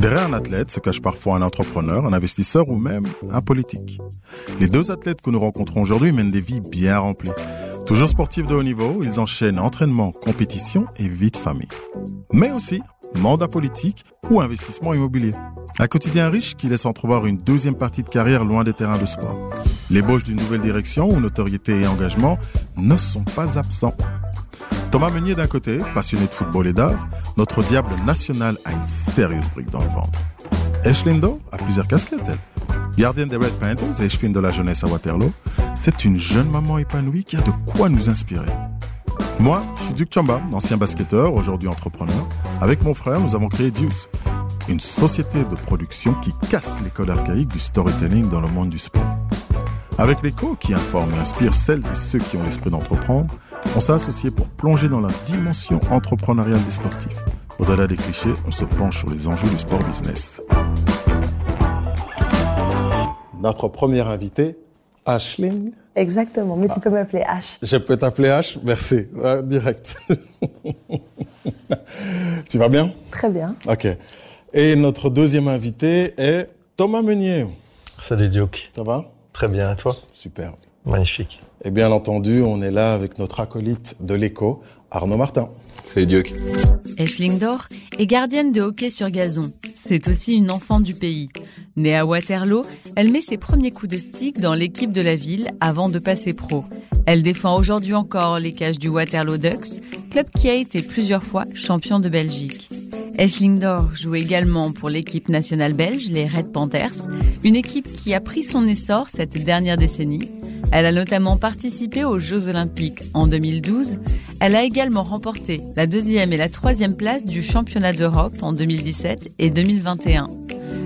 Derrière un athlète se cache parfois un entrepreneur, un investisseur ou même un politique. Les deux athlètes que nous rencontrons aujourd'hui mènent des vies bien remplies. Toujours sportifs de haut niveau, ils enchaînent entraînement, compétition et vie de famille. Mais aussi mandat politique ou investissement immobilier. Un quotidien riche qui laisse entrevoir une deuxième partie de carrière loin des terrains de sport. L'ébauche d'une nouvelle direction où notoriété et engagement ne sont pas absents. Thomas Meunier d'un côté, passionné de football et d'art, notre diable national a une sérieuse brique dans le ventre. Lindo a plusieurs casquettes, elle. Gardienne des Red Panthers et échevine de la jeunesse à Waterloo, c'est une jeune maman épanouie qui a de quoi nous inspirer. Moi, je suis Duc Chamba, ancien basketteur, aujourd'hui entrepreneur. Avec mon frère, nous avons créé Deuce, une société de production qui casse l'école archaïque du storytelling dans le monde du sport. Avec l'écho qui informe et inspire celles et ceux qui ont l'esprit d'entreprendre, on s'est associé pour plonger dans la dimension entrepreneuriale des sportifs. Au-delà des clichés, on se penche sur les enjeux du sport business. Notre premier invité, Ashling. Exactement, mais tu ah. peux m'appeler H. Je peux t'appeler H, merci, euh, direct. tu vas bien? Très bien. Ok. Et notre deuxième invité est Thomas Meunier. Salut Duke. Ça va? Très bien, et toi? Super. Magnifique. Et bien entendu, on est là avec notre acolyte de l'écho, Arnaud Martin. Salut Duke. Eschlingdor est gardienne de hockey sur gazon. C'est aussi une enfant du pays. Née à Waterloo, elle met ses premiers coups de stick dans l'équipe de la ville avant de passer pro. Elle défend aujourd'hui encore les cages du Waterloo Ducks, club qui a été plusieurs fois champion de Belgique. Eschlingdor joue également pour l'équipe nationale belge, les Red Panthers, une équipe qui a pris son essor cette dernière décennie. Elle a notamment participé aux Jeux Olympiques en 2012. Elle a également remporté la deuxième et la troisième place du championnat d'Europe en 2017 et 2021.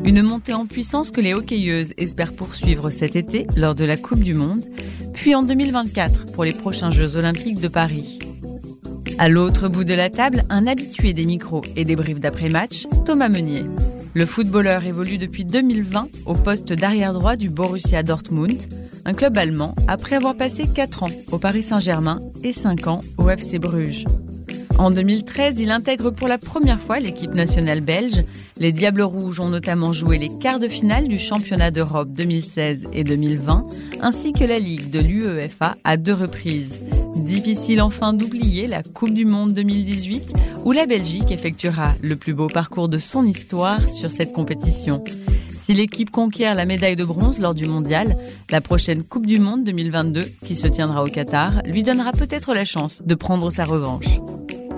Une montée en puissance que les hockeyeuses espèrent poursuivre cet été lors de la Coupe du Monde, puis en 2024 pour les prochains Jeux Olympiques de Paris. À l'autre bout de la table, un habitué des micros et des briefs d'après-match, Thomas Meunier. Le footballeur évolue depuis 2020 au poste d'arrière droit du Borussia Dortmund, un club allemand, après avoir passé 4 ans au Paris Saint-Germain et 5 ans au FC Bruges. En 2013, il intègre pour la première fois l'équipe nationale belge. Les Diables Rouges ont notamment joué les quarts de finale du championnat d'Europe 2016 et 2020, ainsi que la Ligue de l'UEFA à deux reprises. Difficile enfin d'oublier la Coupe du Monde 2018, où la Belgique effectuera le plus beau parcours de son histoire sur cette compétition. Si l'équipe conquiert la médaille de bronze lors du mondial, la prochaine Coupe du Monde 2022, qui se tiendra au Qatar, lui donnera peut-être la chance de prendre sa revanche.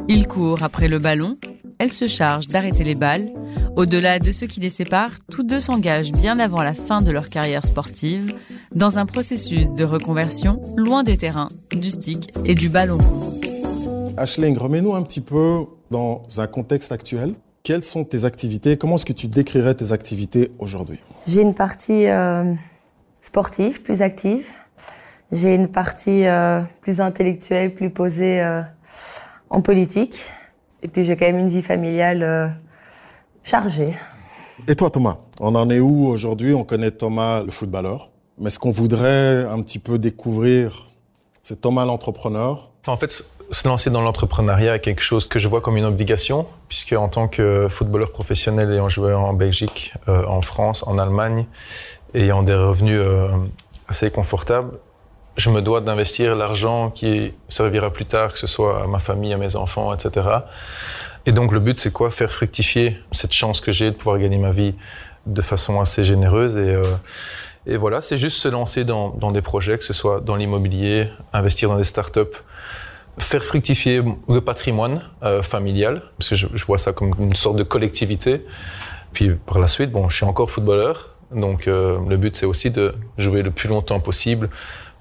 Il court après le ballon, elle se charge d'arrêter les balles. Au-delà de ce qui les sépare, tous deux s'engagent bien avant la fin de leur carrière sportive dans un processus de reconversion loin des terrains, du stick et du ballon. Ashling, remets-nous un petit peu dans un contexte actuel. Quelles sont tes activités? Comment est-ce que tu décrirais tes activités aujourd'hui? J'ai une partie euh, sportive, plus active. J'ai une partie euh, plus intellectuelle, plus posée euh, en politique. Et puis j'ai quand même une vie familiale chargée. Et toi Thomas, on en est où aujourd'hui? On connaît Thomas le footballeur. Mais ce qu'on voudrait un petit peu découvrir, c'est Thomas l'entrepreneur. En fait, se lancer dans l'entrepreneuriat est quelque chose que je vois comme une obligation, puisque en tant que footballeur professionnel ayant joué en Belgique, euh, en France, en Allemagne, ayant des revenus euh, assez confortables, je me dois d'investir l'argent qui servira plus tard, que ce soit à ma famille, à mes enfants, etc. Et donc le but, c'est quoi? Faire fructifier cette chance que j'ai de pouvoir gagner ma vie de façon assez généreuse. Et, euh, et voilà, c'est juste se lancer dans, dans, des projets, que ce soit dans l'immobilier, investir dans des startups, faire fructifier le patrimoine euh, familial, parce que je, vois ça comme une sorte de collectivité. Puis par la suite, bon, je suis encore footballeur, donc euh, le but c'est aussi de jouer le plus longtemps possible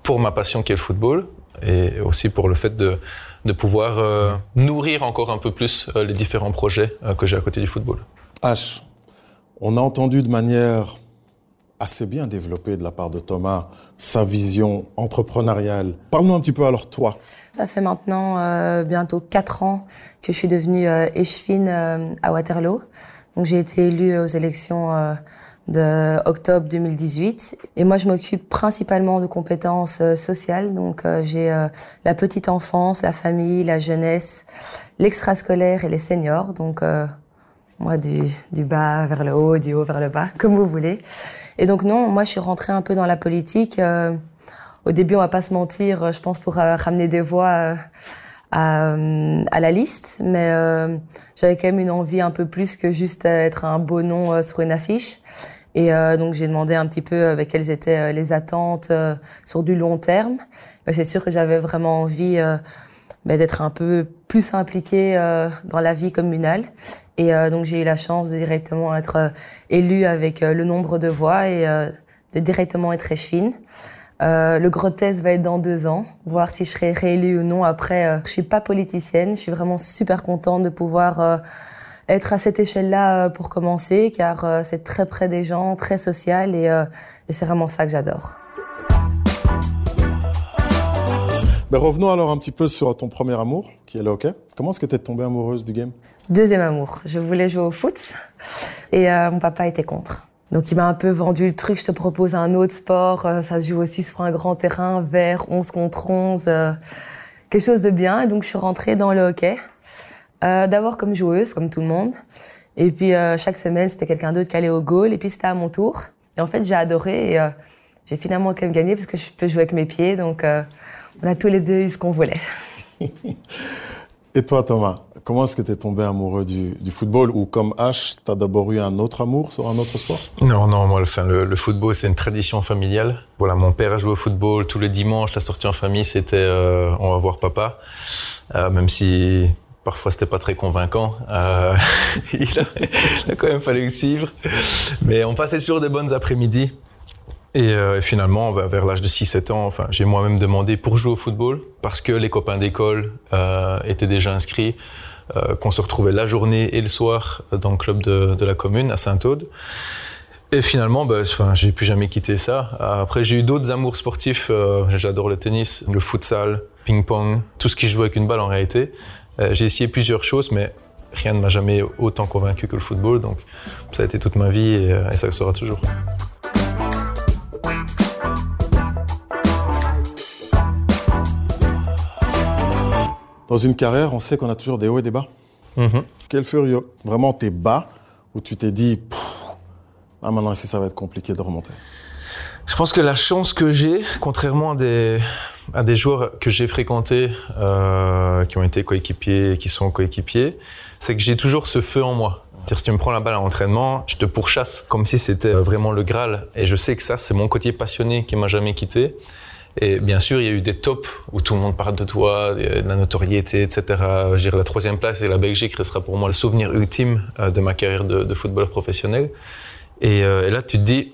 pour ma passion qui est le football, et aussi pour le fait de, de pouvoir euh, nourrir encore un peu plus les différents projets que j'ai à côté du football. H, on a entendu de manière assez bien développé de la part de Thomas, sa vision entrepreneuriale. Parle-nous un petit peu alors toi. Ça fait maintenant euh, bientôt quatre ans que je suis devenue euh, échevine euh, à Waterloo. Donc j'ai été élue aux élections euh, de octobre 2018 et moi je m'occupe principalement de compétences sociales. Donc j'ai la petite enfance, la famille, la jeunesse, l'extrascolaire et les seniors. Donc Moi, du, du bas vers le haut, du haut vers le bas, comme vous voulez. Et donc non, moi, je suis rentrée un peu dans la politique. Euh, au début, on va pas se mentir, je pense pour euh, ramener des voix euh, à, à, la liste, mais j'avais quand même une envie un peu plus que juste être un beau nom sur une affiche. Et euh, donc j'ai demandé un petit peu euh, quelles étaient les attentes sur du long terme. C'est sûr que j'avais vraiment envie bah, d'être un peu plus impliquée dans la vie communale. Et donc j'ai eu la chance de directement être élue avec le nombre de voix et de directement être échevine. Euh, le gros test va être dans deux ans, voir si je serai réélue ou non. Après, euh, je suis pas politicienne, je suis vraiment super contente de pouvoir euh, être à cette échelle-là euh, pour commencer, car c'est très près des gens, très social, et, et c'est vraiment ça que j'adore. Ben revenons alors un petit peu sur ton premier amour, qui est le hockey. Comment est-ce que tu es tombée amoureuse du game? Deuxième amour. Je voulais jouer au foot, et mon papa était contre. Donc il m'a un peu vendu le truc, je te propose un autre sport, euh, ça se joue aussi sur un grand terrain, vert, 11 contre 11, euh, quelque chose de bien. Et donc je suis rentrée dans le hockey, euh, d'abord comme joueuse, comme tout le monde. Et puis chaque semaine, c'était quelqu'un d'autre qui allait au goal, et puis c'était à mon tour. Et en fait, j'ai adoré, et j'ai finalement quand même gagné parce que je peux jouer avec mes pieds, donc on a tous les deux eu ce qu'on voulait. et toi Thomas? Comment est-ce que tu es tombé amoureux du, football ou comme H, tu as d'abord eu un autre amour sur un autre sport? Non, non, moi, le, football, c'est une tradition familiale. Voilà, mon père a joué au football tous les dimanches. La sortie en famille, c'était euh, on va voir papa. Euh, même si parfois c'était pas très convaincant. Euh, il, a, quand même fallu suivre. Mais on passait sur des bonnes après-midi. Et finalement, bah, vers l'âge de 6-7 ans, enfin, j'ai moi-même demandé pour jouer au football parce que les copains d'école étaient déjà inscrits. Euh, qu'on se retrouvait la journée et le soir dans le club de, la commune à Saint-Aude. Et finalement, bah, enfin, j'ai plus jamais quitté ça. Après, j'ai eu d'autres amours sportifs. Euh, j'adore le tennis, le futsal, ping-pong, tout ce qui joue avec une balle en réalité. Euh, j'ai essayé plusieurs choses, mais rien ne m'a jamais autant convaincu que le football. Donc, ça a été toute ma vie et ça le sera toujours. Dans une carrière, on sait qu'on a toujours des hauts et des bas. Mhm. Quel furieux. Vraiment tes bas où tu t'es dit, ah maintenant ici ça va être compliqué de remonter. Je pense que la chance que j'ai, contrairement à des, à des joueurs que j'ai fréquentés, euh, qui ont été coéquipiers et qui sont coéquipiers, c'est que j'ai toujours ce feu en moi. si tu me prends la balle à l'entraînement, je te pourchasse comme si c'était vraiment le Graal. Et je sais que ça, c'est mon côté passionné qui m'a jamais quitté. Et bien sûr, il y a eu des tops où tout le monde parle de toi, de la notoriété, etc. La troisième place et la Belgique restera pour moi le souvenir ultime euh, de ma carrière de, footballeur professionnel. Et, euh, et, là, tu te dis,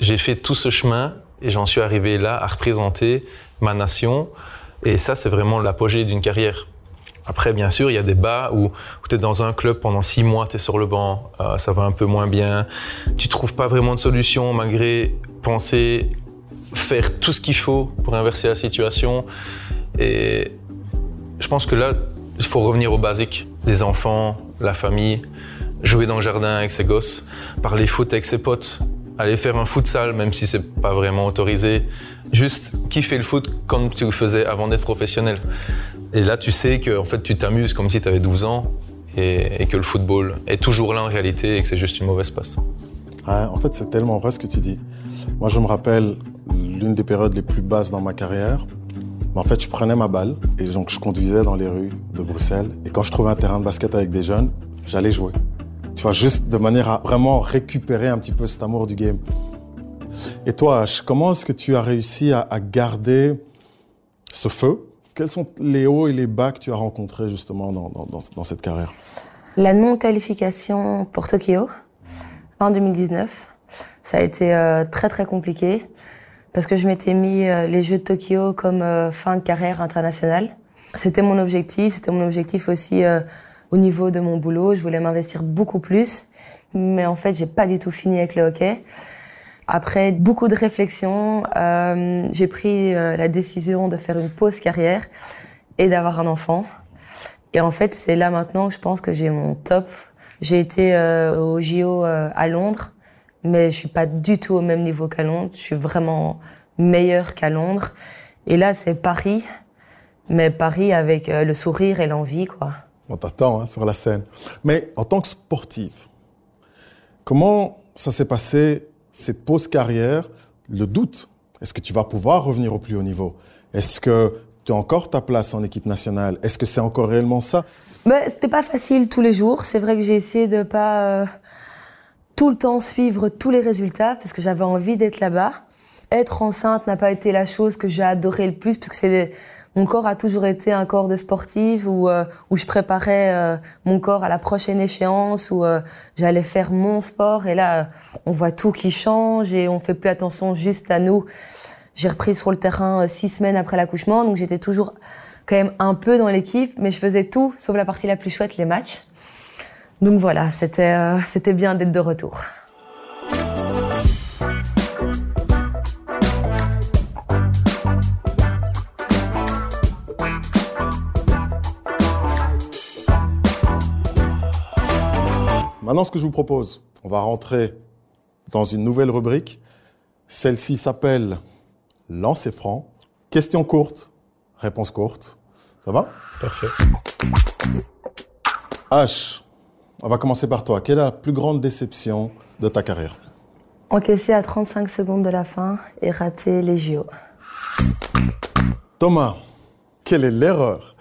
j'ai fait tout ce chemin et j'en suis arrivé là à représenter ma nation. Et ça, c'est vraiment l'apogée d'une carrière. Après, bien sûr, il y a des bas où, où tu es dans un club pendant six mois, tu es sur le banc, euh, ça va un peu moins bien. Tu trouves pas vraiment de solution malgré penser faire tout ce qu'il faut pour inverser la situation. Et je pense que là, il faut revenir aux basiques. Les enfants, la famille, jouer dans le jardin avec ses gosses, parler foot avec ses potes, aller faire un futsal même si c'est pas vraiment autorisé. Juste kiffer le foot comme tu le faisais avant d'être professionnel. Et là, tu sais que en fait, tu t'amuses comme si tu avais 12 ans et, que le football est toujours là en réalité et que c'est juste une mauvaise passe. en fait, c'est tellement vrai ce que tu dis. Moi, je me rappelle l'une des périodes les plus basses dans ma carrière. En fait, je prenais ma balle et donc je conduisais dans les rues de Bruxelles. Et quand je trouvais un terrain de basket avec des jeunes, j'allais jouer. Tu vois, juste de manière à vraiment récupérer un petit peu cet amour du game. Et toi, comment est-ce que tu as réussi à, garder ce feu? Quels sont les hauts et les bas que tu as rencontrés justement dans, dans, dans cette carrière? La non-qualification pour Tokyo en 2019. Ça a été euh, très très compliqué parce que je m'étais mis euh, les Jeux de Tokyo comme euh, fin de carrière internationale. C'était mon objectif, c'était mon objectif aussi euh, au niveau de mon boulot. Je voulais m'investir beaucoup plus, mais en fait, j'ai pas du tout fini avec le hockey. Après beaucoup de réflexions, euh, j'ai pris la décision de faire une pause carrière et d'avoir un enfant. Et en fait, c'est là maintenant que je pense que j'ai mon top. J'ai été au JO à Londres mais je suis pas du tout au même niveau qu'à Londres. Je suis vraiment meilleure qu'à Londres. Et là, c'est Paris, mais Paris avec euh, le sourire et l'envie, quoi. On t'attend hein, sur la scène. Mais en tant que sportif, comment ça s'est passé, ces pauses carrière, le doute? Est-ce que tu vas pouvoir revenir au plus haut niveau? Est-ce que tu as encore ta place en équipe nationale? Est-ce que c'est encore réellement ça? Mais C'était pas facile tous les jours. C'est vrai que j'ai essayé de pas euh, tout le temps suivre tous les résultats parce que j'avais envie d'être là-bas. Être enceinte n'a pas été la chose que j'ai adoré le plus parce que c'est mon corps a toujours été un corps de sportive où, euh, où je préparais euh, mon corps à la prochaine échéance, où euh, j'allais faire mon sport. Et là, on voit tout qui change et on fait plus attention juste à nous. J'ai repris sur le terrain six semaines après l'accouchement, donc j'étais toujours quand même un peu dans l'équipe, mais je faisais tout sauf la partie la plus chouette, les matchs. Donc voilà, c'était c'était bien d'être de retour. Maintenant, ce que je vous propose, on va rentrer dans une nouvelle rubrique. Celle-ci s'appelle Lancer franc. Question courte, réponse courte. Ça va? Parfait. H, on va commencer par toi. Quelle est la plus grande déception de ta carrière? Encaisser à 35 secondes de la fin et rater les JO. Thomas, quelle est l'erreur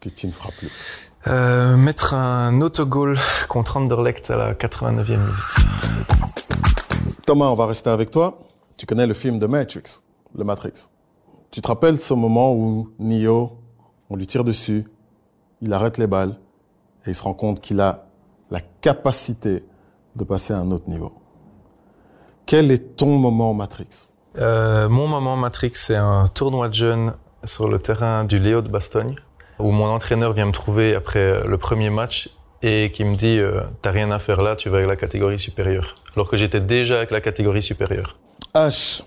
que tu ne feras plus? Euh, mettre un autogol contre Anderlecht à la 89e minute. Thomas, on va rester avec toi. Tu connais le film de Matrix, le Matrix. Tu te rappelles ce moment où Neo, on lui tire dessus, il arrête les balles et il se rend compte qu'il a la capacité de passer à un autre niveau. Quel est ton moment Matrix? Euh, Mon moment Matrix, c'est un tournoi de jeunes sur le terrain du Léo de Bastogne où mon entraîneur vient me trouver après le premier match et qui me dit euh, T'as rien à faire là, tu vas avec la catégorie supérieure. Alors que j'étais déjà avec la catégorie supérieure. H.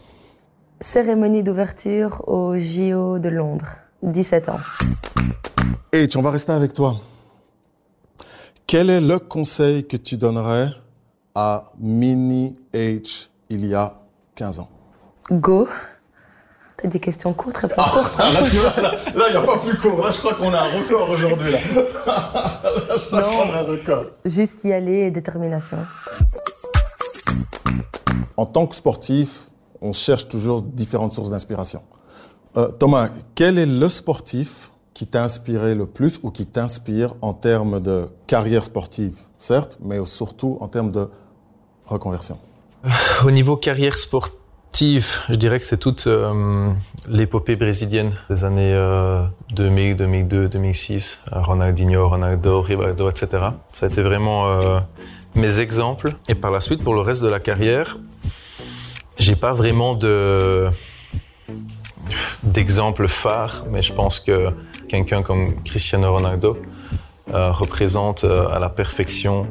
Cérémonie d'ouverture au JO de Londres, 17 ans. H, on va rester avec toi. Quel est le conseil que tu donnerais à Mini H il y a 15 ans? Go. T'as des questions courtes, réponses ah, courtes. Là, il n'y a pas plus court. Là, je crois qu'on a un record aujourd'hui. Là. je crois qu'on a un record. Juste y aller et détermination. En tant que sportif, on cherche toujours différentes sources d'inspiration. Euh, Thomas, quel est le sportif qui t'a inspiré le plus ou qui t'inspire en termes de carrière sportive, certes, mais surtout en termes de reconversion? Au niveau carrière sportive, je dirais que c'est toute euh, l'épopée brésilienne des années 2000, 2002, 2006. Ronaldinho, Ronaldo, Rivaldo, etc. Ça a été vraiment euh, mes exemples. Et par la suite, pour le reste de la carrière, j'ai pas vraiment de d'exemple phare, mais je pense que quelqu'un comme Cristiano Ronaldo euh, représente à la perfection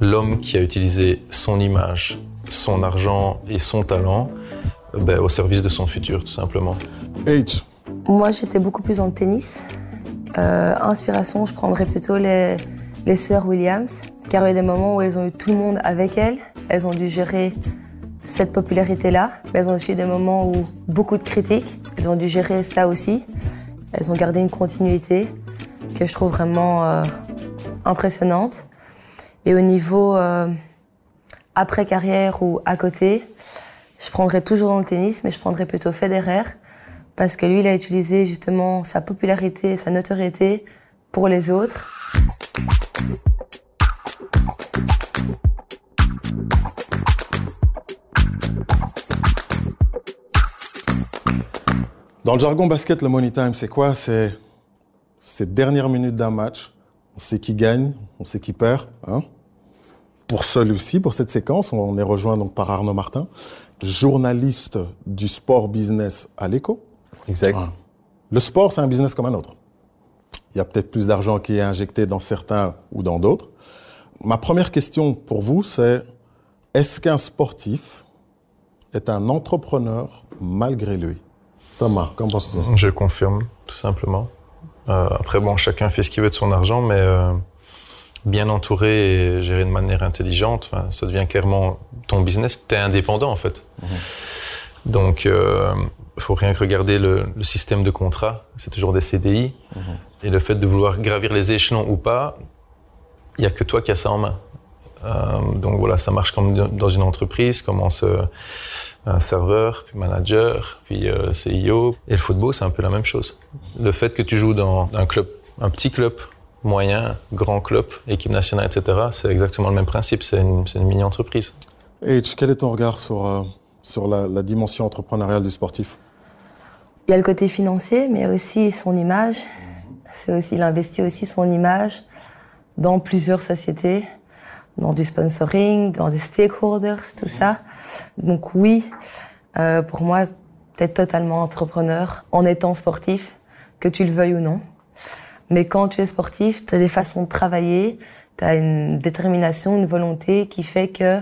l'homme qui a utilisé son image son argent et son talent ben, au service de son futur, tout simplement. H. Moi, j'étais beaucoup plus dans le tennis. Euh, inspiration, je prendrais plutôt les, les sœurs Williams, car il y a des moments où elles ont eu tout le monde avec elles. Elles ont dû gérer cette popularité-là, mais elles ont aussi des moments où beaucoup de critiques. Elles ont dû gérer ça aussi. Elles ont gardé une continuité que je trouve vraiment euh, impressionnante. Et au niveau euh, après carrière ou à côté, je prendrais toujours dans le tennis, mais je prendrais plutôt Federer parce que lui, il a utilisé justement sa popularité, sa notoriété pour les autres. Dans le jargon basket, le money time, c'est quoi? C'est ces dernières minutes d'un match. On sait qui gagne, on sait qui perd. Hein pour celui-ci, pour cette séquence, on est rejoint donc par Arnaud Martin, journaliste du sport business à l'écho. Exact. Le sport, c'est un business comme un autre. Il y a peut-être plus d'argent qui est injecté dans certains ou dans d'autres. Ma première question pour vous, c'est est-ce qu'un sportif est un entrepreneur malgré lui? Thomas, qu'en penses-tu? Je confirme, tout simplement. Euh, après, bon, chacun fait ce qu'il veut de son argent, mais euh, bien entouré et géré de manière intelligente, ça devient clairement ton business. Tu es indépendant en fait. Mhm. Donc, il faut rien que regarder le, système de contrat. C'est toujours des CDI. Mhm. Et le fait de vouloir gravir les échelons ou pas, il n'y a que toi qui as ça en main. Euh, donc voilà, ça marche comme dans une entreprise, commence euh, un serveur, puis manager, puis euh, CIO. Et le football, c'est un peu la même chose. Le fait que tu joues dans un club, un petit club, moyen, grand club, équipe nationale, etc., c'est exactement le même principe. C'est une, une mini-entreprise. Et quel est ton regard sur, sur la, la dimension entrepreneuriale du sportif? Il y a le côté financier, mais aussi son image. C'est aussi, il investit aussi son image dans plusieurs sociétés dans du sponsoring, dans des stakeholders, tout ça. Donc oui, euh, pour moi, être totalement entrepreneur en étant sportif, que tu le veuilles ou non. Mais quand tu es sportif, tu as des façons de travailler, tu as une détermination, une volonté qui fait que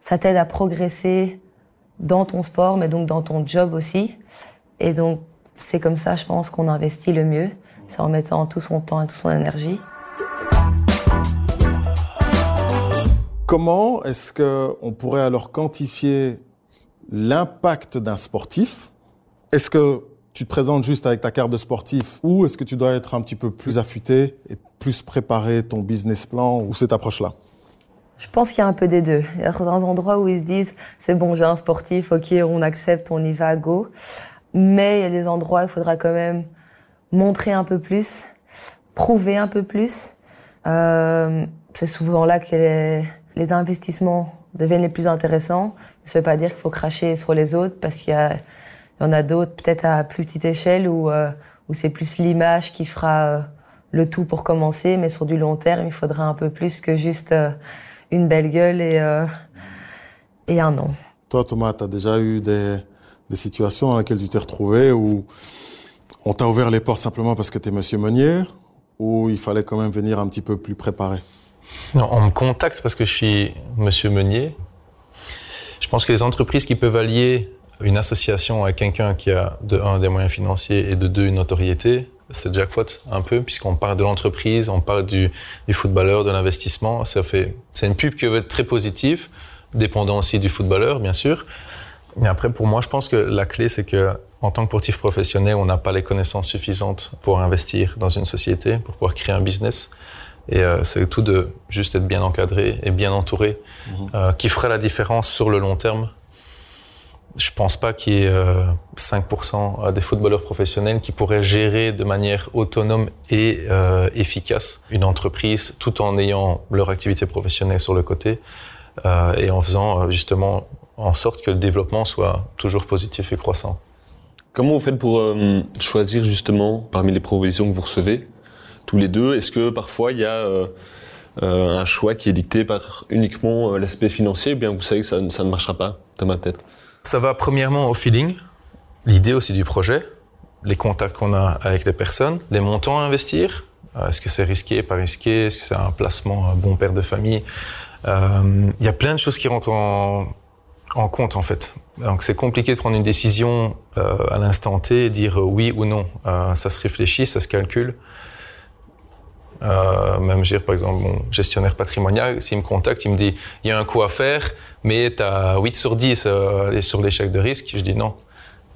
ça t'aide à progresser dans ton sport, mais donc dans ton job aussi. Et donc, c'est comme ça, je pense, qu'on investit le mieux. C'est en mettant tout son temps et toute son énergie. Comment est-ce qu'on pourrait alors quantifier l'impact d'un sportif? Est-ce que tu te présentes juste avec ta carte de sportif ou est-ce que tu dois être un petit peu plus affûté et plus préparer ton business plan ou cette approche-là? Je pense qu'il y a un peu des deux. Il y a certains endroits où ils se disent c'est bon, j'ai un sportif, ok, on accepte, on y va, go. Mais il y a des endroits où il faudra quand même montrer un peu plus, prouver un peu plus. Euh, c'est souvent là que les, les investissements deviennent les plus intéressants. Ça ne veut pas dire qu'il faut cracher sur les autres parce qu'il y, en a d'autres peut-être à plus petite échelle où, euh, où c'est plus l'image qui fera euh, le tout pour commencer, mais sur du long terme, il faudra un peu plus que juste euh, une belle gueule et, et un nom. Toi, Thomas, tu as déjà eu des, des, situations dans lesquelles tu t'es retrouvé où on t'a ouvert les portes simplement parce que tu es monsieur Meunier ou il fallait quand même venir un petit peu plus préparé? On me contacte parce que je suis monsieur Meunier. Je pense que les entreprises qui peuvent allier une association à quelqu'un qui a de un des moyens financiers et de deux une notoriété, c'est jackpot un peu puisqu'on parle de l'entreprise, on parle du, footballeur, de l'investissement. Ça fait, c'est une pub qui va être très positive, dépendant aussi du footballeur bien sûr. Mais après, pour moi, je pense que la clé, c'est que en tant que sportif professionnel, on n'a pas les connaissances suffisantes pour investir dans une société, pour pouvoir créer un business. Et euh, c'est tout de juste être bien encadré et bien entouré mhm. euh, qui ferait la différence sur le long terme. Je pense pas qu'il y ait 5% euh, des footballeurs professionnels qui pourraient gérer de manière autonome et efficace une entreprise tout en ayant leur activité professionnelle sur le côté et en faisant justement en sorte que le développement soit toujours positif et croissant. Comment vous faites pour choisir justement parmi les propositions que vous recevez tous les deux. Est-ce que parfois il y a euh, euh, un choix qui est dicté par uniquement euh, l'aspect financier, ou bien vous savez que ça, ne marchera pas, Thomas peut-être Ça va premièrement au feeling, l'idée aussi du projet, les contacts qu'on a avec les personnes, les montants à investir. Est-ce que c'est risqué, pas risqué? Est-ce que c'est un placement un bon père de famille? Il y a plein de choses qui rentrent en, compte en fait. Donc c'est compliqué de prendre une décision à l'instant T dire oui ou non. ça se réfléchit, ça se calcule. Euh, même dire par exemple mon gestionnaire patrimonial, s'il me contacte, il me dit il y a un coup à faire, mais tu as 8 sur 10 euh, sur l'échec de risque. Je dis non.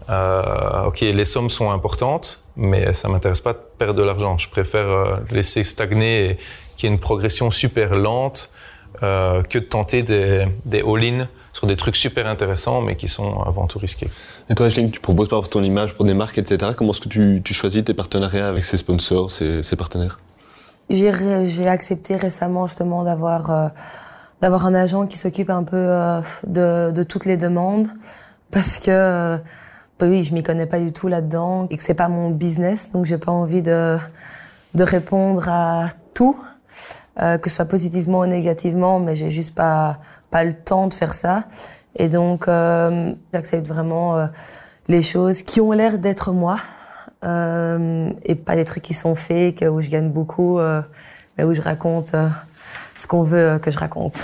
Euh, ok, les sommes sont importantes, mais ça m'intéresse pas de perdre de l'argent. Je préfère laisser stagner et qu'il y ait une progression super lente que de tenter des, all-in sur des trucs super intéressants, mais qui sont avant tout risqués. Et toi, Ashling, tu proposes par ton image pour des marques, etc. Comment est-ce que tu, choisis tes partenariats avec ces sponsors, ces partenaires? J'ai accepté récemment justement d'avoir euh, d'avoir un agent qui s'occupe un peu euh, de, de, toutes les demandes. Parce que euh, bah oui, je m'y connais pas du tout là-dedans et que c'est pas mon business, donc j'ai pas envie de de répondre à tout, que ce soit positivement ou négativement, mais j'ai juste pas pas le temps de faire ça. Et donc j'accepte vraiment les choses qui ont l'air d'être moi. euh, et pas des trucs qui sont faits, où je gagne beaucoup, euh, mais où je raconte euh, ce qu'on veut que je raconte.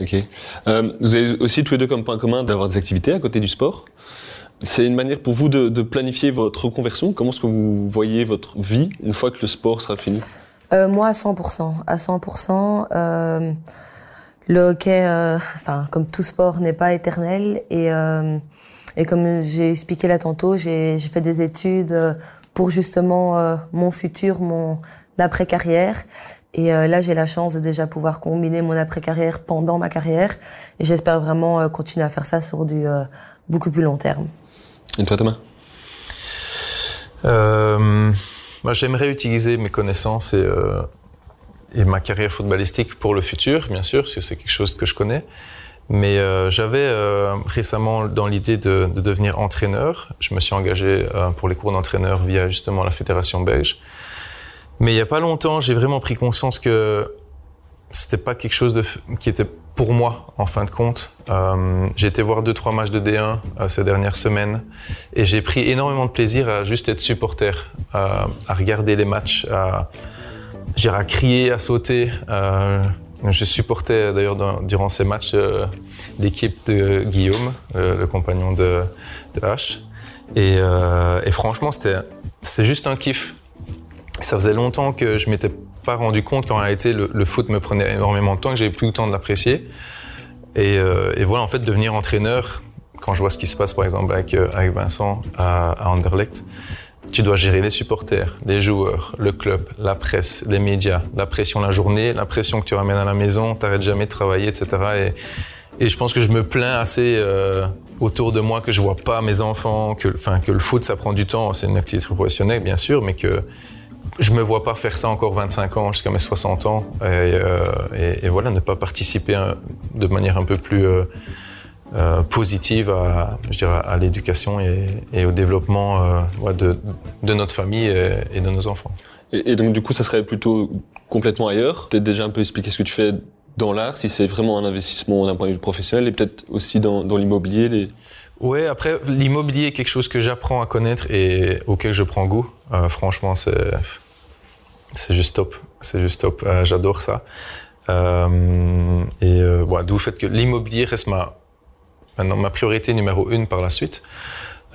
ok. vous avez aussi tous les deux comme point commun d'avoir des activités à côté du sport. C'est une manière pour vous de, de planifier votre reconversion. Comment est-ce que vous voyez votre vie une fois que le sport sera fini? Moi, à 100%. À 100%. le hockey, enfin, comme tout sport, n'est pas éternel et Et comme j'ai expliqué là tantôt, j'ai fait des études pour justement mon futur, mon après-carrière. Et là, j'ai la chance de déjà pouvoir combiner mon après-carrière pendant ma carrière. Et j'espère vraiment continuer à faire ça sur du beaucoup plus long terme. Et toi, Thomas? Euh, moi, J'aimerais utiliser mes connaissances et, euh, et, ma carrière footballistique pour le futur, bien sûr, parce que c'est quelque chose que je connais. Mais euh, j'avais euh, récemment dans l'idée de, de, devenir entraîneur. Je me suis engagé euh, pour les cours d'entraîneur via justement la fédération belge. Mais il n'y a pas longtemps, j'ai vraiment pris conscience que c'était pas quelque chose qui était pour moi, en fin de compte. J'ai été voir deux, trois matchs de D1 euh, ces dernières semaines et j'ai pris énormément de plaisir à juste être supporter, à regarder les matchs, à, à crier, à sauter. Euh, je supportais d'ailleurs durant ces matchs euh, l'équipe de Guillaume, le compagnon de, H. Et, euh, franchement, c'était juste un kiff. Ça faisait longtemps que je m'étais pas rendu compte qu'en réalité le, foot me prenait énormément de temps, que j'avais plus le temps de l'apprécier. Et, euh, voilà, en fait, devenir entraîneur, quand je vois ce qui se passe par exemple avec, euh, avec Vincent à, à Anderlecht, tu dois gérer les supporters, les joueurs, le club, la presse, les médias, la pression la journée, la pression que tu ramènes à la maison, t'arrêtes jamais de travailler, etc. Et, je pense que je me plains assez euh, autour de moi que je vois pas mes enfants, que, le foot ça prend du temps, c'est une activité professionnelle bien sûr, mais que je me vois pas faire ça encore 25 ans jusqu'à mes 60 ans et, euh, et, voilà ne pas participer hein, de manière un peu plus euh, euh, positive à, je dirais, à l'éducation et, et, au développement euh, ouais, de, de, notre famille et, et, de nos enfants. Et, donc du coup ça serait plutôt complètement ailleurs. Peut-être déjà un peu expliquer ce que tu fais dans l'art, si c'est vraiment un investissement d'un point de vue professionnel et peut-être aussi dans, dans l'immobilier. Les... Ouais, après l'immobilier est quelque chose que j'apprends à connaître et auquel je prends goût. Euh, franchement, c'est c'est juste top. C'est juste top. J'adore ça. Et voilà, d'où le fait que l'immobilier reste ma maintenant ma priorité numéro une par la suite.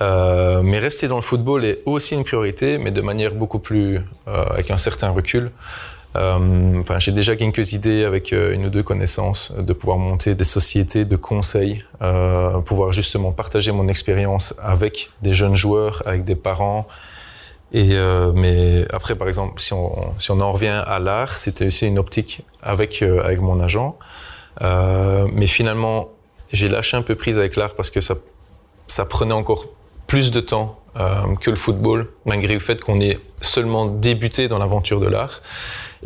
Euh, mais rester dans le football est aussi une priorité, mais de manière beaucoup plus euh, avec un certain recul. Euh, j'ai déjà quelques idées avec une ou deux connaissances de pouvoir monter des sociétés de conseil, pouvoir justement partager mon expérience avec des jeunes joueurs, avec des parents, et mais après, par exemple, si on, si on en revient à l'art, c'était aussi une optique avec avec mon agent. Mais finalement, j'ai lâché un peu prise avec l'art parce que ça ça prenait encore plus de temps euh, que le football, malgré le fait qu'on ait seulement débuté dans l'aventure de l'art.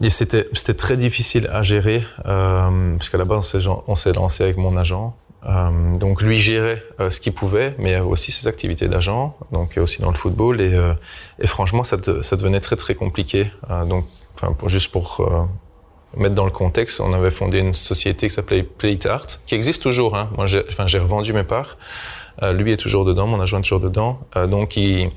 Et c'était très difficile à gérer euh, parce qu'à la base on s'est lancé avec mon agent euh, donc lui gérait euh, ce qu'il pouvait, mais aussi ses activités d'agent, donc aussi dans le football. Et, franchement, ça, ça, devenait très très compliqué. Donc, juste pour mettre dans le contexte, on avait fondé une société qui s'appelait Play Art, qui existe toujours. Hein. Moi, j'ai revendu mes parts. lui est toujours dedans, mon agent est toujours dedans. donc, il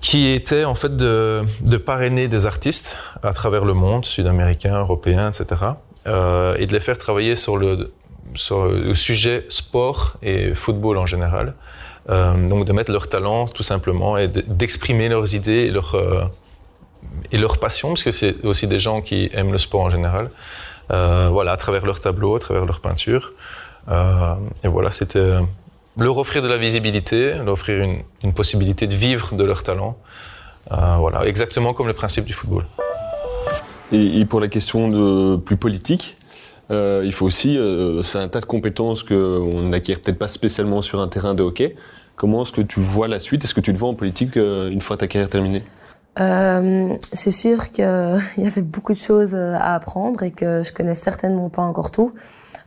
qui était en fait de, de parrainer des artistes à travers le monde, sud-américains, européens, etc. Euh, et de les faire travailler sur le sur le sujet sport et football en général. Euh, donc de mettre leur talent tout simplement et d'exprimer leurs idées et leur, euh, et leur passion, parce que c'est aussi des gens qui aiment le sport en général, euh, voilà, à travers leurs tableaux, à travers leurs peintures. Euh, et voilà, c'était leur offrir de la visibilité, leur offrir une, une possibilité de vivre de leur talent. Euh, voilà, exactement comme le principe du football. Et, pour la question de plus politique, euh, il faut aussi, euh, c'est un tas de compétences qu'on n'acquiert peut-être pas spécialement sur un terrain de hockey. Comment est-ce que tu vois la suite? Est-ce que tu te vois en politique euh, une fois ta carrière terminée? Euh, c'est sûr qu'il y avait beaucoup de choses à apprendre et que je connais certainement pas encore tout.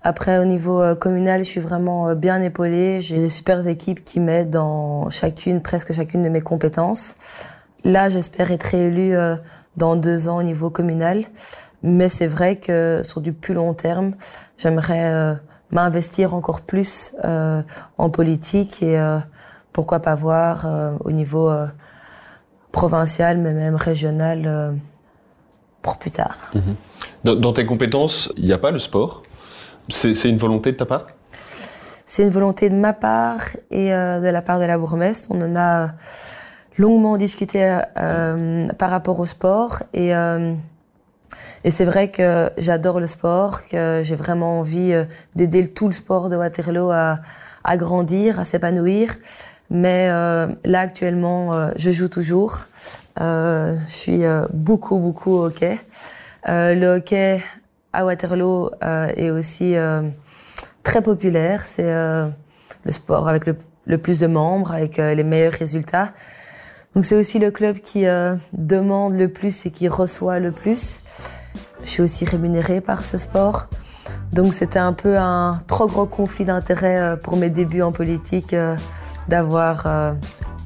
Après, au niveau communal, je suis vraiment bien épaulée. J'ai des super équipes qui m'aident dans chacune, presque chacune de mes compétences. Là, j'espère être réélue dans deux ans au niveau communal. Mais c'est vrai que sur du plus long terme, j'aimerais euh, m'investir encore plus euh, en politique et euh, pourquoi pas voir euh, au niveau euh, provincial, mais même régional euh, pour plus tard. Mmh. Dans, dans, tes compétences, il n'y a pas le sport C'est une volonté de ta part? C'est une volonté de ma part et de la part de la bourgmestre. On en a longuement discuté par rapport au sport et et c'est vrai que j'adore le sport, que j'ai vraiment envie euh, d'aider tout le sport de Waterloo à, à grandir, à s'épanouir. Mais là actuellement, je joue toujours. je suis beaucoup beaucoup au hockey. le hockey à Waterloo est aussi très populaire. C'est le sport avec le, le, plus de membres, avec les meilleurs résultats. Donc c'est aussi le club qui euh, demande le plus et qui reçoit le plus. Je suis aussi rémunérée par ce sport. Donc c'était un peu un trop gros conflit d'intérêts euh, pour mes débuts en politique euh, d'avoir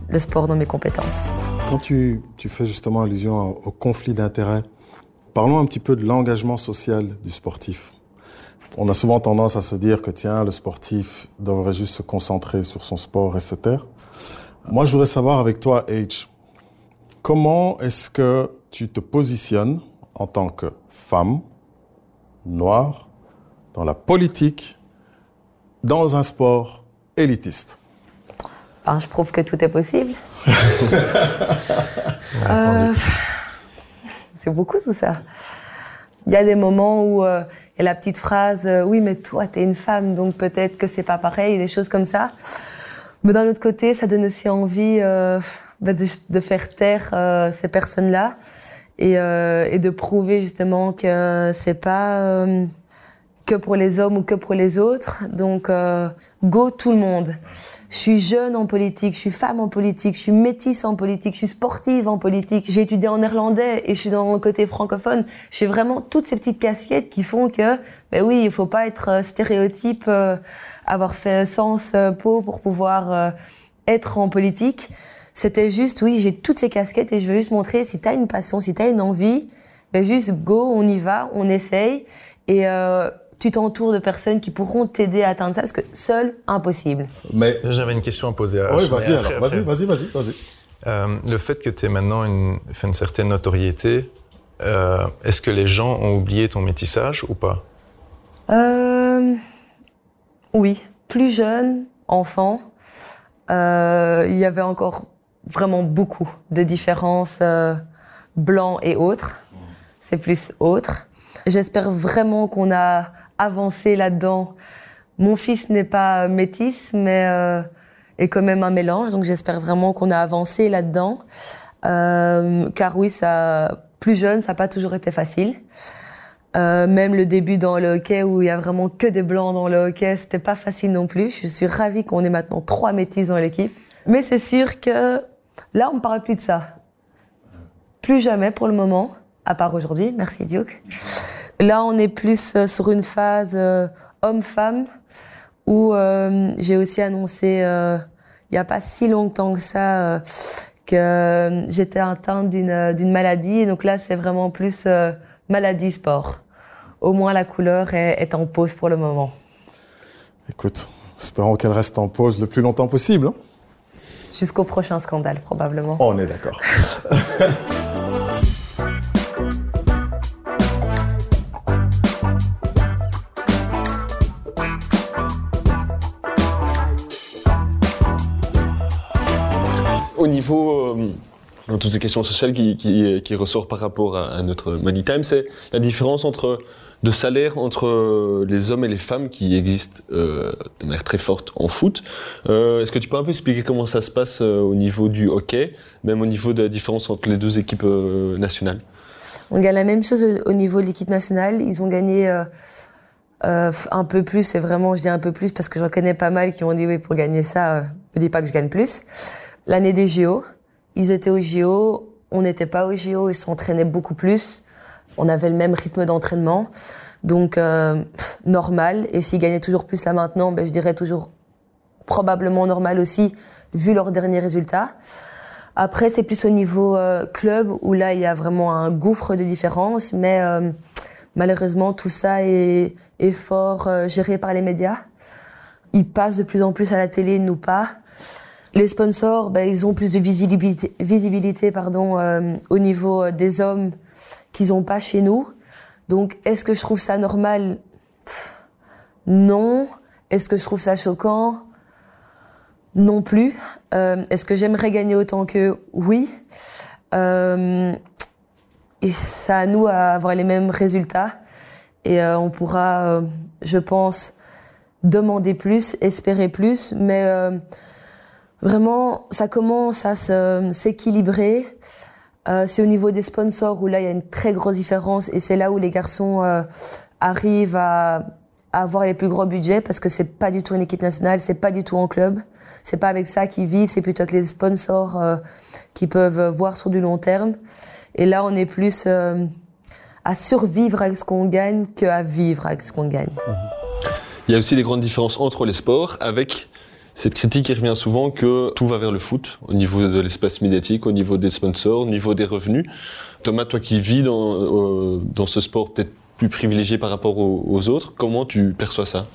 le sport dans mes compétences. Quand tu, tu fais justement allusion au conflit d'intérêts, parlons un petit peu de l'engagement social du sportif. On a souvent tendance à se dire que tiens, le sportif devrait juste se concentrer sur son sport et se taire. Moi, je voudrais savoir avec toi, H, comment est-ce que tu te positionnes en tant que femme noire dans la politique, dans un sport élitiste? Ben, Je prouve que tout est possible. euh, c'est beaucoup tout ça. Il y a des moments où euh, il y a la petite phrase euh, Oui, mais toi, tu es une femme, donc peut-être que c'est pas pareil, des choses comme ça. Mais d'un autre côté, ça donne aussi envie euh, bah, de, de, faire taire euh, ces personnes-là et, euh, et, de prouver justement que c'est pas euh, que pour les hommes ou que pour les autres. Donc, euh, go tout le monde. Je suis jeune en politique, je suis femme en politique, je suis métisse en politique, je suis sportive en politique. J'ai étudié en néerlandais et je suis dans le côté francophone. J'ai vraiment toutes ces petites casquettes qui font que, ben oui, il faut pas être euh, stéréotype, euh, avoir fait sens peau pour pouvoir être en politique. C'était juste, oui, j'ai toutes ces casquettes et je veux juste montrer si tu as une passion, si tu as une envie, ben juste go, on y va, on essaye. Et euh, tu t'entoures de personnes qui pourront t'aider à atteindre ça, parce que seul, impossible. Mais j'avais une question à poser. À oui, vas-y alors, vas-y, vas-y, vas-y, vas-y. Euh, le fait que tu aies maintenant une, une certaine notoriété, euh, est-ce que les gens ont oublié ton métissage ou pas? Euh, Oui, plus jeune, enfant, euh, il y avait encore vraiment beaucoup de différences euh, blancs et autres. C'est plus autre. J'espère vraiment qu'on a avancé là-dedans. Mon fils n'est pas métis, mais euh, est quand même un mélange. Donc j'espère vraiment qu'on a avancé là-dedans. Euh, car oui, ça, plus jeune, ça n'a pas toujours été facile. Euh, même le début dans le hockey où il y a vraiment que des blancs dans le hockey, c'était pas facile non plus. Je suis ravie qu'on ait maintenant trois métis dans l'équipe. Mais c'est sûr que là, on ne parle plus de ça. Plus jamais pour le moment, à part aujourd'hui. Merci Duke. Là, on est plus euh, sur une phase euh, homme-femme où euh, j'ai aussi annoncé il n'y a pas si longtemps que ça que j'étais atteinte d'une maladie. Et donc là, c'est vraiment plus maladie sport. Au moins, la couleur est, est, en pause pour le moment. Écoute, espérons qu'elle reste en pause le plus longtemps possible. Hein Jusqu'au prochain scandale, probablement. On est d'accord. niveau euh, dans toutes ces questions sociales qui, qui, qui ressort par rapport à, notre Money Time, c'est la différence entre de salaire entre les hommes et les femmes qui existent euh, de manière très forte en foot. Euh, Est-ce que tu peux un peu expliquer comment ça se passe euh, au niveau du hockey, même au niveau de la différence entre les deux équipes euh, nationales? On gagne la même chose au niveau de l'équipe nationale. Ils ont gagné euh, un peu plus, et vraiment je dis un peu plus parce que j'en connais pas mal qui ont dit oui pour gagner ça, euh, ne dis pas que je gagne plus. L'année des JO, ils étaient au JO, on n'était pas au JO, ils s'entraînaient beaucoup plus on avait le même rythme d'entraînement, donc euh, normal. Et s'ils gagnaient toujours plus là maintenant, ben, je dirais toujours probablement normal aussi, vu leurs derniers résultats. Après, c'est plus au niveau euh, club où là, il y a vraiment un gouffre de différence, mais euh, malheureusement, tout ça est, est fort euh, géré par les médias. Ils passent de plus en plus à la télé, nous pas. Les sponsors, ben, ils ont plus de visibilité, visibilité pardon, euh, au niveau des hommes qu'ils n'ont pas chez nous. Donc, est-ce que je trouve ça normal? Non. Est-ce que je trouve ça choquant? Non plus. Euh, est-ce que j'aimerais gagner autant qu'eux Oui. Euh, et c'est à nous à avoir les mêmes résultats. Et euh, on pourra, je pense, demander plus, espérer plus, mais euh, vraiment, ça commence à s'équilibrer. Euh, c'est au niveau des sponsors où là, il y a une très grosse différence et c'est là où les garçons euh, arrivent à, avoir les plus gros budgets parce que c'est pas du tout une équipe nationale, c'est pas du tout en club. C'est pas avec ça qu'ils vivent, c'est plutôt que les sponsors euh, qui peuvent voir sur du long terme. Et là, on est plus euh, à survivre avec ce qu'on gagne qu'à vivre avec ce qu'on gagne. Il y a aussi des grandes différences entre les sports avec cette critique qui revient souvent que tout va vers le foot, au niveau de l'espace médiatique, au niveau des sponsors, au niveau des revenus. Thomas, toi qui vis dans, euh, ce sport peut-être plus privilégié par rapport aux, autres, comment tu perçois ça?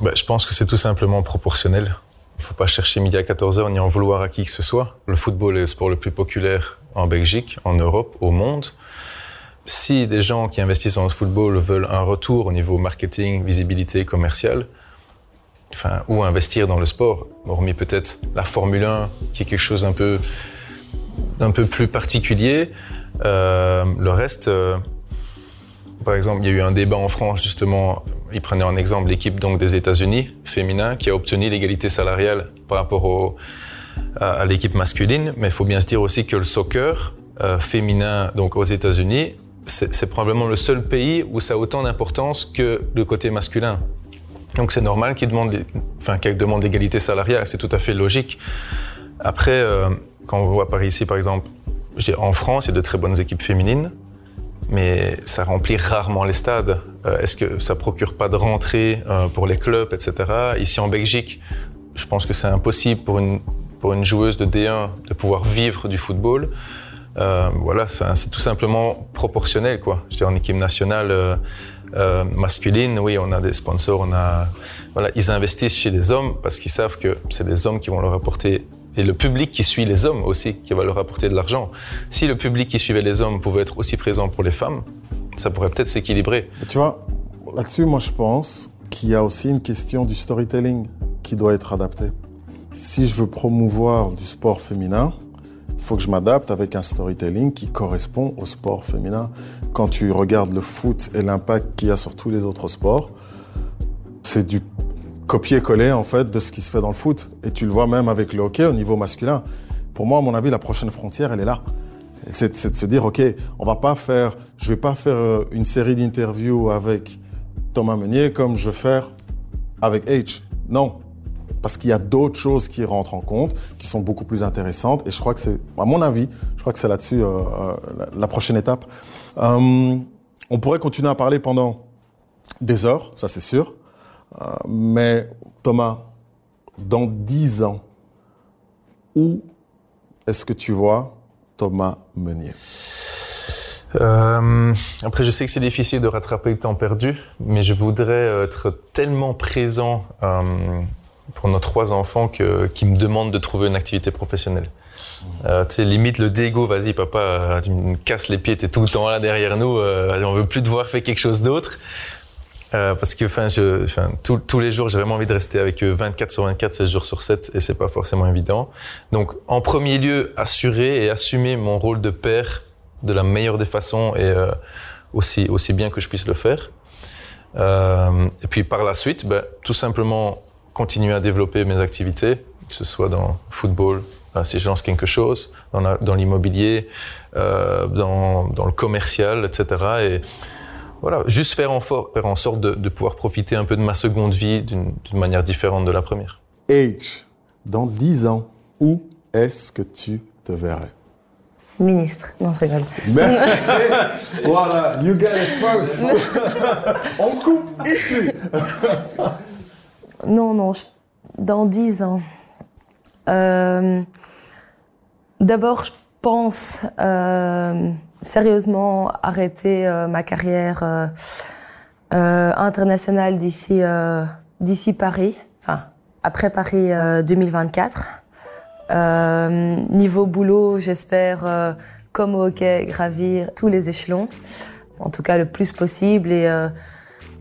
Bah, Je pense que c'est tout simplement proportionnel. Il ne faut pas chercher midi à 14h ni en vouloir à qui que ce soit. Le football est le sport le plus populaire en Belgique, en Europe, au monde. Si des gens qui investissent dans le football veulent un retour au niveau marketing, visibilité commerciale, enfin, ou investir dans le sport, hormis peut-être la Formule 1, qui est quelque chose un peu, un peu plus particulier. Euh, le reste, euh, par exemple, il y a eu un débat en France justement. Il prenait en exemple l'équipe donc des États-Unis féminin qui a obtenu l'égalité salariale par rapport à, l'équipe masculine. Mais il faut bien se dire aussi que le soccer euh, féminin donc aux États-Unis, c'est probablement le seul pays où ça a autant d'importance que le côté masculin. Donc c'est normal qu'ils demandent, enfin l'égalité salariale, c'est tout à fait logique. Après, euh, quand on voit par ici, par exemple, en France, il y a de très bonnes équipes féminines, mais ça remplit rarement les stades. Euh, est-ce que ça procure pas de rentrée euh, pour les clubs, etc. Ici en Belgique, je pense que c'est impossible pour une pour une joueuse de D1 de pouvoir vivre du football. voilà, c'est tout simplement proportionnel, quoi. Je dis, en équipe nationale euh, masculine, oui, on a des sponsors, on a, voilà, ils investissent chez les hommes parce qu'ils savent que c'est les hommes qui vont leur apporter et le public qui suit les hommes aussi qui va leur apporter de l'argent. Si le public qui suivait les hommes pouvait être aussi présent pour les femmes, ça pourrait peut-être s'équilibrer. Tu vois, là-dessus, moi je pense qu'il y a aussi une question du storytelling qui doit être adapté. Si je veux promouvoir du sport féminin, faut que je m'adapte avec un storytelling qui correspond au sport féminin. Quand tu regardes le foot et l'impact qu'il y a sur tous les autres sports, c'est du copier-coller en fait de ce qui se fait dans le foot. Et tu le vois même avec le hockey au niveau masculin. Pour moi, à mon avis, la prochaine frontière, elle est là. C'est de se dire, ok, on va pas faire, je vais pas faire euh, une série d'interviews avec Thomas Meunier comme je vais faire avec H. Non, parce qu'il y a d'autres choses qui rentrent en compte, qui sont beaucoup plus intéressantes. Et je crois que c'est, à mon avis, je crois que c'est là-dessus euh, euh, la, prochaine étape. Euh, on pourrait continuer à parler pendant des heures, ça c'est sûr. mais Thomas, dans dix ans, où est-ce que tu vois Thomas Meunier? Après, je sais que c'est difficile de rattraper le temps perdu, mais je voudrais être tellement présent pour nos trois enfants qui me demandent de trouver une activité professionnelle. Euh, tu sais, limite le dégo, vas-y papa, tu me casses les pieds, t'es tout le temps là derrière nous, euh, on veut plus te voir faire quelque chose d'autre. Euh, parce que enfin, je, enfin, tous les jours, j'ai vraiment envie de rester avec eux 24 sur 24, 16 jours sur 7, et c'est pas forcément évident. Donc, en premier lieu, assurer et assumer mon rôle de père de la meilleure des façons et euh, aussi, aussi bien que je puisse le faire. Euh, et puis par la suite, ben, tout simplement continuer à développer mes activités, que ce soit dans le football, euh, si je lance quelque chose, dans, dans l'immobilier, euh, dans, dans, le commercial, etc. Et voilà, juste faire en, faire en sorte de, de, pouvoir profiter un peu de ma seconde vie d'une manière différente de la première. H, dans 10 ans, où est-ce que tu te verrais? Ministre. Non, je rigole. voilà, you get it first. On coupe ici. Non, non, dans dix ans. Euh, d'abord, je pense euh, sérieusement arrêter euh, ma carrière internationale d'ici Paris, enfin après Paris 2024. niveau boulot, j'espère, comme au hockey, gravir tous les échelons, en tout cas le plus possible et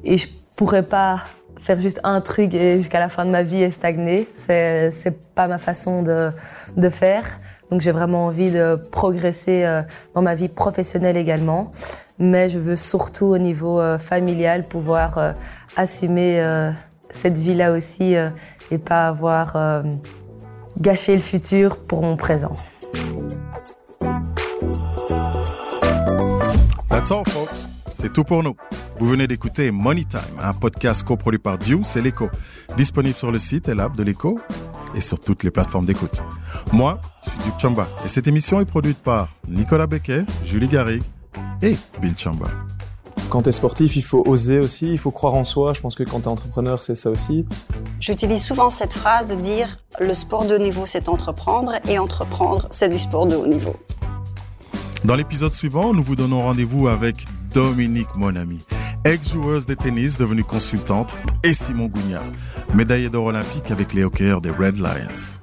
et je pourrais pas faire juste un truc et jusqu'à la fin de ma vie et stagner. C'est, c'est pas ma façon de, de faire. Donc j'ai vraiment envie de progresser euh, dans ma vie professionnelle également. mais je veux surtout au niveau familial pouvoir assumer cette vie-là aussi et pas avoir gâché le futur pour mon présent. That's all, folks. C'est tout pour nous. Vous venez d'écouter Money Time, un podcast coproduit par Dieu, c'est l'écho. Disponible sur le site et l'app de l'écho et sur toutes les plateformes d'écoute. Moi, je suis Duke Chamba et cette émission est produite par Nicolas Becquet, Julie Garrigue et Bill Chamba. Quand tu es sportif, il faut oser aussi, il faut croire en soi. Je pense que quand tu es entrepreneur, c'est ça aussi. J'utilise souvent cette phrase de dire le sport de haut niveau, c'est entreprendre et entreprendre, c'est du sport de haut niveau. Dans l'épisode suivant, nous vous donnons rendez-vous avec Dominique Monami, ex-joueuse de tennis devenue consultante, et Simon Gougnard, médaillé d'or olympique avec les hockeyeurs des Red Lions.